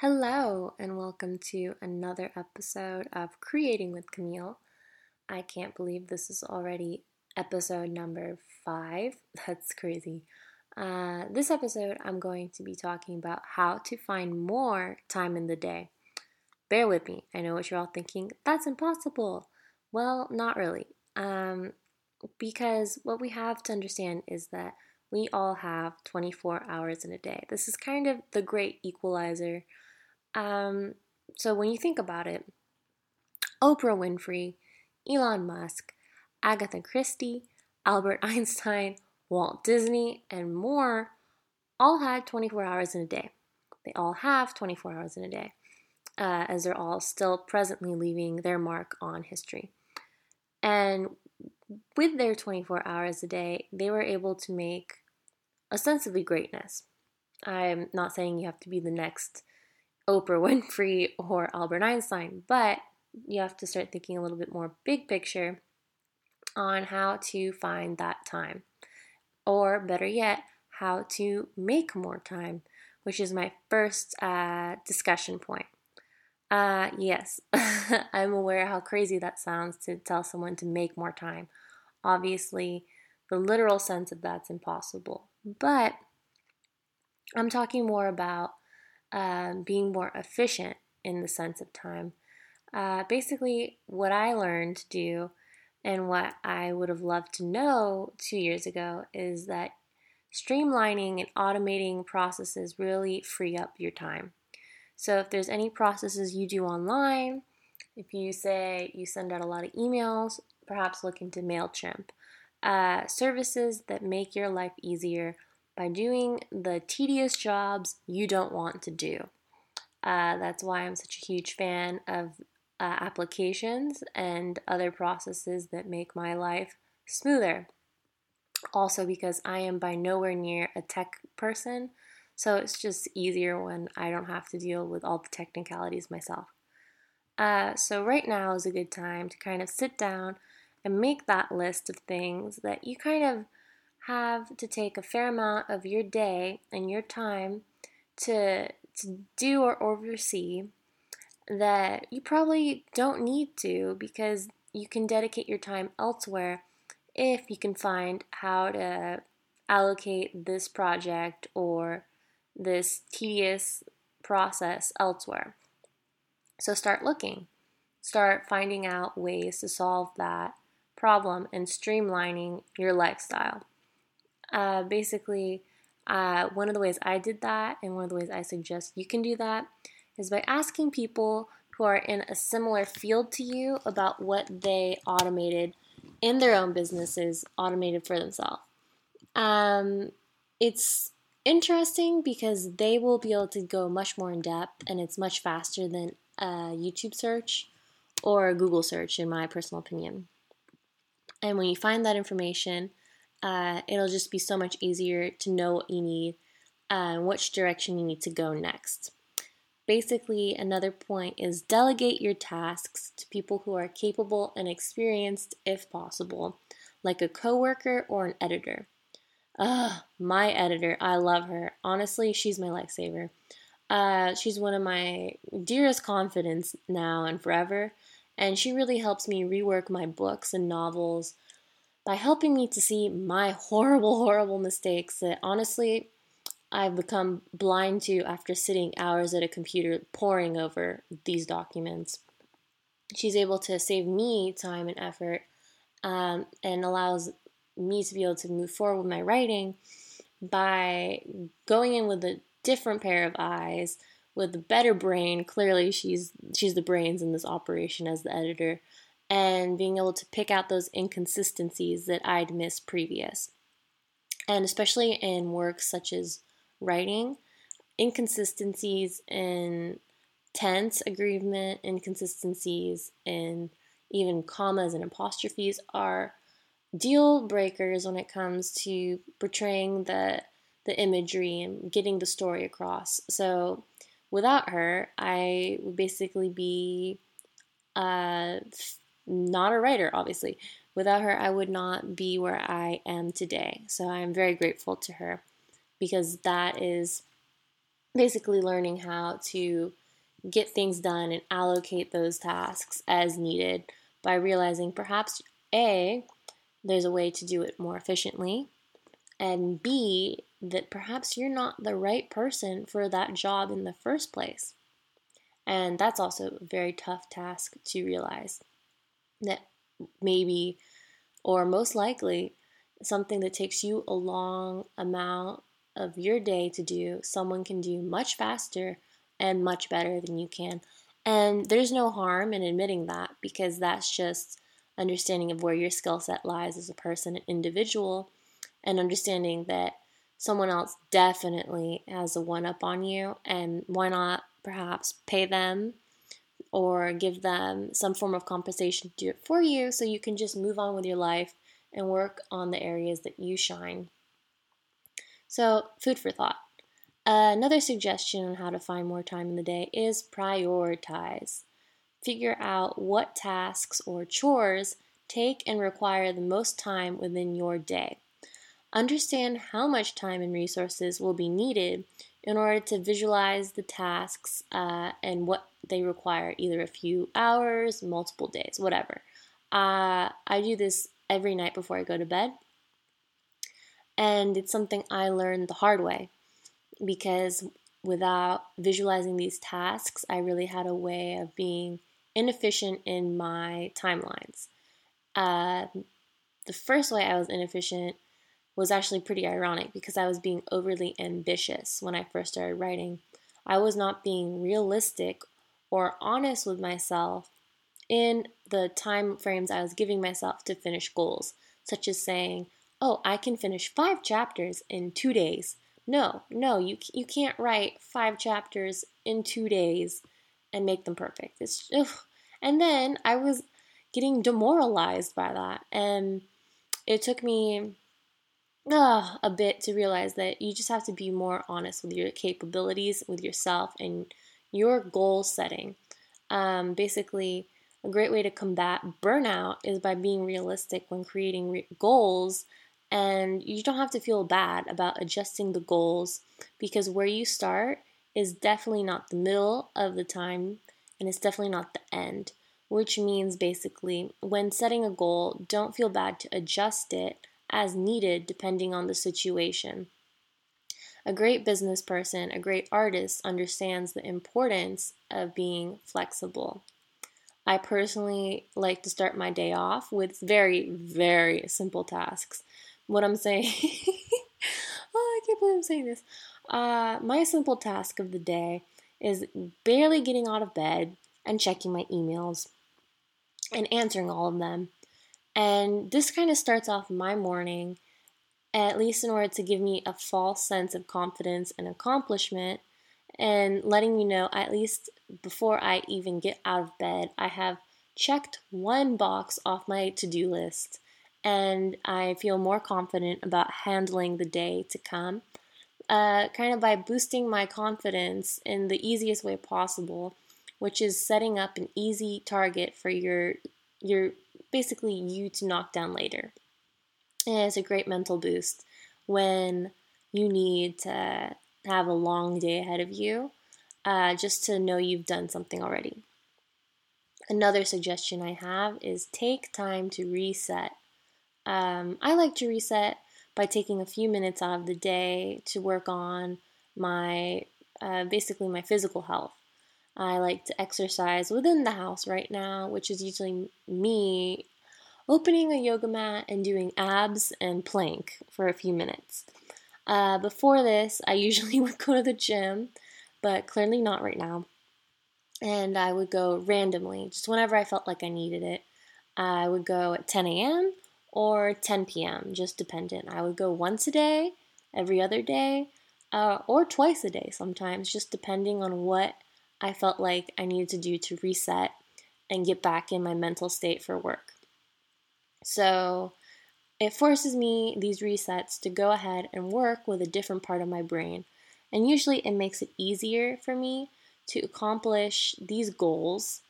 Hello, and welcome to another episode of Creating with Camille. I can't believe this is already episode number five. That's crazy. Uh, this episode, I'm going to be talking about how to find more time in the day. Bear with me. I know what you're all thinking. That's impossible. Well, not really. Um, because what we have to understand is that we all have 24 hours in a day. This is kind of the great equalizer um, so when you think about it, Oprah Winfrey, Elon Musk, Agatha Christie, Albert Einstein, Walt Disney, and more all had 24 hours in a day. They all have 24 hours in a day, uh, as they're all still presently leaving their mark on history. And with their 24 hours a day, they were able to make ostensibly greatness. I'm not saying you have to be the next Oprah Winfrey or Albert Einstein, but you have to start thinking a little bit more big picture on how to find that time. Or better yet, how to make more time, which is my first uh, discussion point. Uh, yes, I'm aware how crazy that sounds to tell someone to make more time. Obviously, the literal sense of that's impossible. But I'm talking more about um, being more efficient in the sense of time. Uh, basically, what I learned to do and what I would have loved to know two years ago is that streamlining and automating processes really free up your time. So, if there's any processes you do online, if you say you send out a lot of emails, perhaps look into MailChimp. Uh, services that make your life easier by doing the tedious jobs you don't want to do. Uh, that's why I'm such a huge fan of uh, applications and other processes that make my life smoother. Also, because I am by nowhere near a tech person, so it's just easier when I don't have to deal with all the technicalities myself. Uh, so, right now is a good time to kind of sit down and make that list of things that you kind of have to take a fair amount of your day and your time to, to do or oversee that you probably don't need to because you can dedicate your time elsewhere if you can find how to allocate this project or this tedious process elsewhere. So start looking. Start finding out ways to solve that problem and streamlining your lifestyle. Uh, basically, uh, one of the ways I did that, and one of the ways I suggest you can do that, is by asking people who are in a similar field to you about what they automated in their own businesses, automated for themselves. Um, it's interesting because they will be able to go much more in depth and it's much faster than a YouTube search or a Google search, in my personal opinion. And when you find that information, uh, it'll just be so much easier to know what you need uh, and which direction you need to go next. Basically, another point is delegate your tasks to people who are capable and experienced if possible, like a coworker or an editor. Ugh, my editor, I love her. Honestly, she's my lifesaver. Uh, she's one of my dearest confidants now and forever, and she really helps me rework my books and novels by helping me to see my horrible, horrible mistakes that honestly I've become blind to after sitting hours at a computer poring over these documents. She's able to save me time and effort um, and allows me to be able to move forward with my writing by going in with a different pair of eyes with a better brain clearly she's she's the brains in this operation as the editor and being able to pick out those inconsistencies that I'd missed previous. And especially in works such as writing, inconsistencies in tense agreement, inconsistencies in even commas and apostrophes are deal breakers when it comes to portraying the the imagery and getting the story across. So without her, I would basically be uh, not a writer, obviously. Without her, I would not be where I am today. So I'm very grateful to her because that is basically learning how to get things done and allocate those tasks as needed by realizing perhaps A, there's a way to do it more efficiently, and B, that perhaps you're not the right person for that job in the first place. And that's also a very tough task to realize that maybe, or most likely, something that takes you a long amount of your day to do, someone can do much faster and much better than you can. And there's no harm in admitting that because that's just understanding of where your skill set lies as a person, an individual, and understanding that someone else definitely has a one up on you. And why not perhaps pay them or give them some form of compensation to do it for you so you can just move on with your life and work on the areas that you shine. So, food for thought. Another suggestion on how to find more time in the day is prioritize. Figure out what tasks or chores take and require the most time within your day. Understand how much time and resources will be needed in order to visualize the tasks uh, and what they require, either a few hours, multiple days, whatever. Uh, I do this every night before I go to bed. And it's something I learned the hard way because without visualizing these tasks, I really had a way of being inefficient in my timelines. Uh, the first way I was inefficient was actually pretty ironic because I was being overly ambitious when I first started writing. I was not being realistic or honest with myself in the time frames I was giving myself to finish goals, such as saying, "Oh, I can finish 5 chapters in 2 days." No, no, you you can't write 5 chapters in 2 days and make them perfect. It's ugh. and then I was getting demoralized by that and it took me uh, a bit to realize that you just have to be more honest with your capabilities, with yourself, and your goal setting. Um, basically, a great way to combat burnout is by being realistic when creating re- goals. And you don't have to feel bad about adjusting the goals because where you start is definitely not the middle of the time and it's definitely not the end. Which means basically, when setting a goal, don't feel bad to adjust it as needed depending on the situation. A great business person, a great artist understands the importance of being flexible. I personally like to start my day off with very, very simple tasks. What I'm saying, oh, I can't believe I'm saying this. Uh, my simple task of the day is barely getting out of bed and checking my emails and answering all of them and this kind of starts off my morning, at least in order to give me a false sense of confidence and accomplishment, and letting me know, at least before I even get out of bed, I have checked one box off my to do list, and I feel more confident about handling the day to come. Uh, kind of by boosting my confidence in the easiest way possible, which is setting up an easy target for your your basically you to knock down later. And it's a great mental boost when you need to have a long day ahead of you, uh, just to know you've done something already. Another suggestion I have is take time to reset. Um, I like to reset by taking a few minutes out of the day to work on my uh, basically my physical health. I like to exercise within the house right now, which is usually me opening a yoga mat and doing abs and plank for a few minutes. Uh, before this, I usually would go to the gym, but clearly not right now. And I would go randomly, just whenever I felt like I needed it. I would go at 10 a.m. or 10 p.m., just dependent. I would go once a day, every other day, uh, or twice a day sometimes, just depending on what I felt like I needed to do to reset and get back in my mental state for work. So it forces me, these resets, to go ahead and work with a different part of my brain. And usually it makes it easier for me to accomplish these goals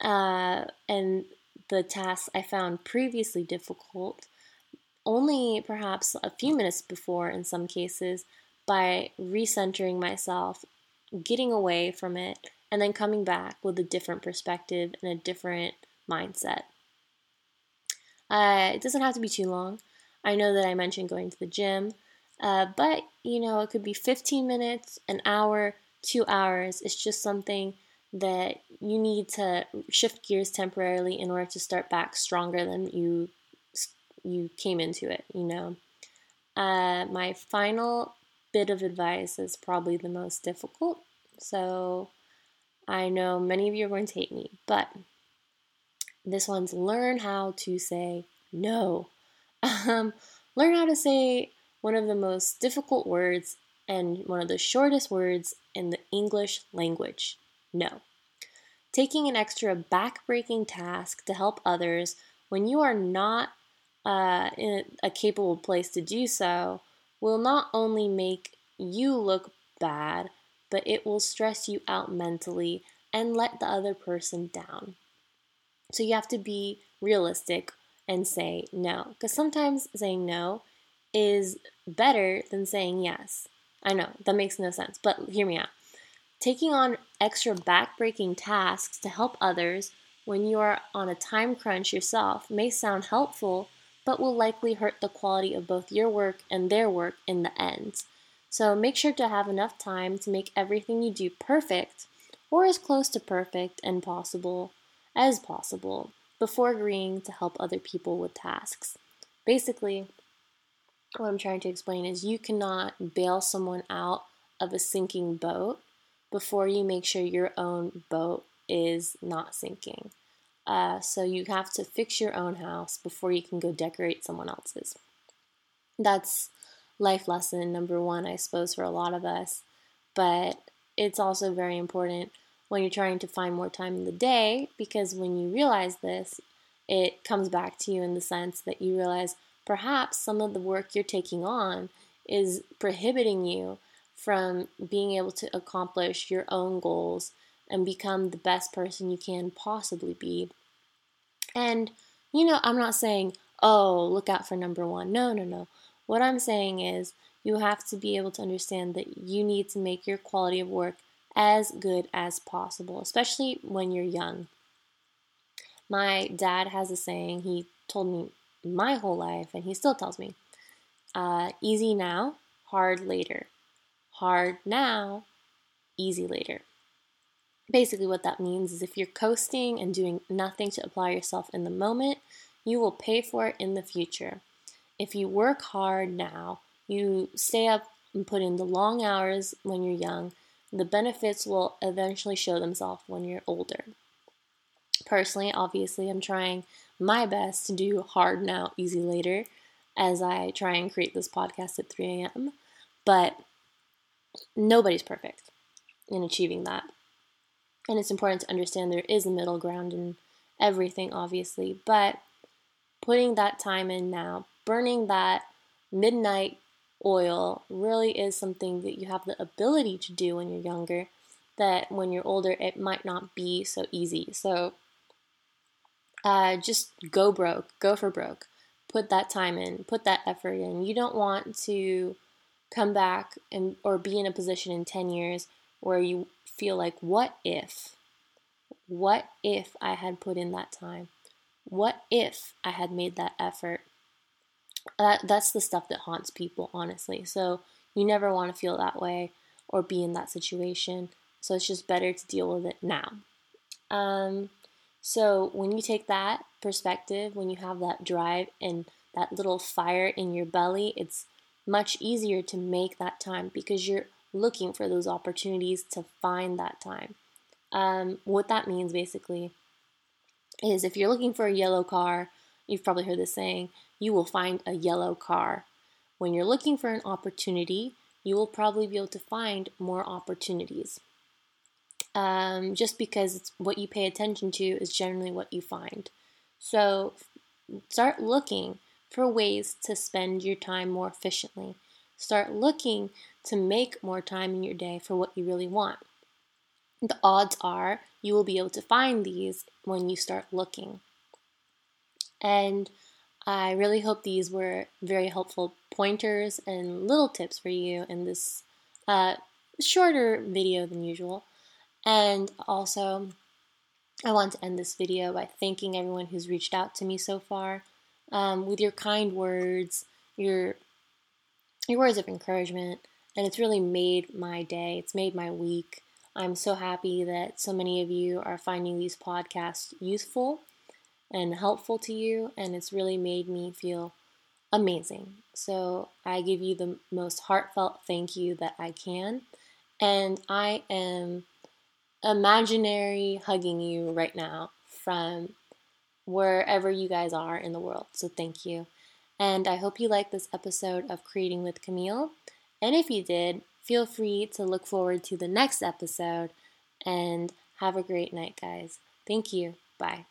uh, and the tasks I found previously difficult only perhaps a few minutes before in some cases by recentering myself getting away from it, and then coming back with a different perspective and a different mindset. Uh, it doesn't have to be too long. I know that I mentioned going to the gym, uh, but you know, it could be 15 minutes, an hour, two hours. It's just something that you need to shift gears temporarily in order to start back stronger than you you came into it. You know, uh, my final bit of advice is probably the most difficult. So I know many of you are going to hate me, but this one's learn how to say no. Um, learn how to say one of the most difficult words and one of the shortest words in the English language no. Taking an extra back-breaking task to help others when you are not uh, in a capable place to do so will not only make you look bad, but it will stress you out mentally and let the other person down. So you have to be realistic and say no. Because sometimes saying no is better than saying yes. I know, that makes no sense, but hear me out. Taking on extra back-breaking tasks to help others when you are on a time crunch yourself may sound helpful, but will likely hurt the quality of both your work and their work in the end. So make sure to have enough time to make everything you do perfect, or as close to perfect and possible as possible, before agreeing to help other people with tasks. Basically, what I'm trying to explain is you cannot bail someone out of a sinking boat before you make sure your own boat is not sinking. Uh, so you have to fix your own house before you can go decorate someone else's. That's life lesson number one, I suppose, for a lot of us. But it's also very important when you're trying to find more time in the day because when you realize this, it comes back to you in the sense that you realize perhaps some of the work you're taking on is prohibiting you from being able to accomplish your own goals and become the best person you can possibly be. And, you know, I'm not saying, oh, look out for number one. No, no, no. What I'm saying is you have to be able to understand that you need to make your quality of work as good as possible, especially when you're young. My dad has a saying, he told me my whole life, and he still tells me uh, easy now, hard later. Hard now, easy later. Basically, what that means is if you're coasting and doing nothing to apply yourself in the moment, you will pay for it in the future. If you work hard now, you stay up and put in the long hours when you're young, the benefits will eventually show themselves when you're older. Personally, obviously, I'm trying my best to do hard now, easy later as I try and create this podcast at 3 a.m. But nobody's perfect in achieving that. And it's important to understand there is a middle ground in everything, obviously. But putting that time in now, burning that midnight oil really is something that you have the ability to do when you're younger that when you're older it might not be so easy so uh, just go broke go for broke put that time in put that effort in you don't want to come back and or be in a position in 10 years where you feel like what if what if i had put in that time what if i had made that effort that, that's the stuff that haunts people, honestly. So you never want to feel that way or be in that situation. So it's just better to deal with it now. Um, so when you take that perspective, when you have that drive and that little fire in your belly, it's much easier to make that time because you're looking for those opportunities to find that time. Um, what that means basically is if you're looking for a yellow car, you've probably heard this saying, you will find a yellow car. When you're looking for an opportunity, you will probably be able to find more opportunities. Um, just because what you pay attention to is generally what you find. So start looking for ways to spend your time more efficiently. Start looking to make more time in your day for what you really want. The odds are you will be able to find these when you start looking. And I really hope these were very helpful pointers and little tips for you in this uh, shorter video than usual. And also, I want to end this video by thanking everyone who's reached out to me so far um, with your kind words, your your words of encouragement, and it's really made my day. It's made my week. I'm so happy that so many of you are finding these podcasts useful and helpful to you, and it's really made me feel amazing. So I give you the most heartfelt thank you that I can, and I am imaginary hugging you right now from wherever you guys are in the world. So thank you. And I hope you like this episode of Creating with Camille. And if you did, feel free to look forward to the next episode and have a great night, guys. Thank you. Bye.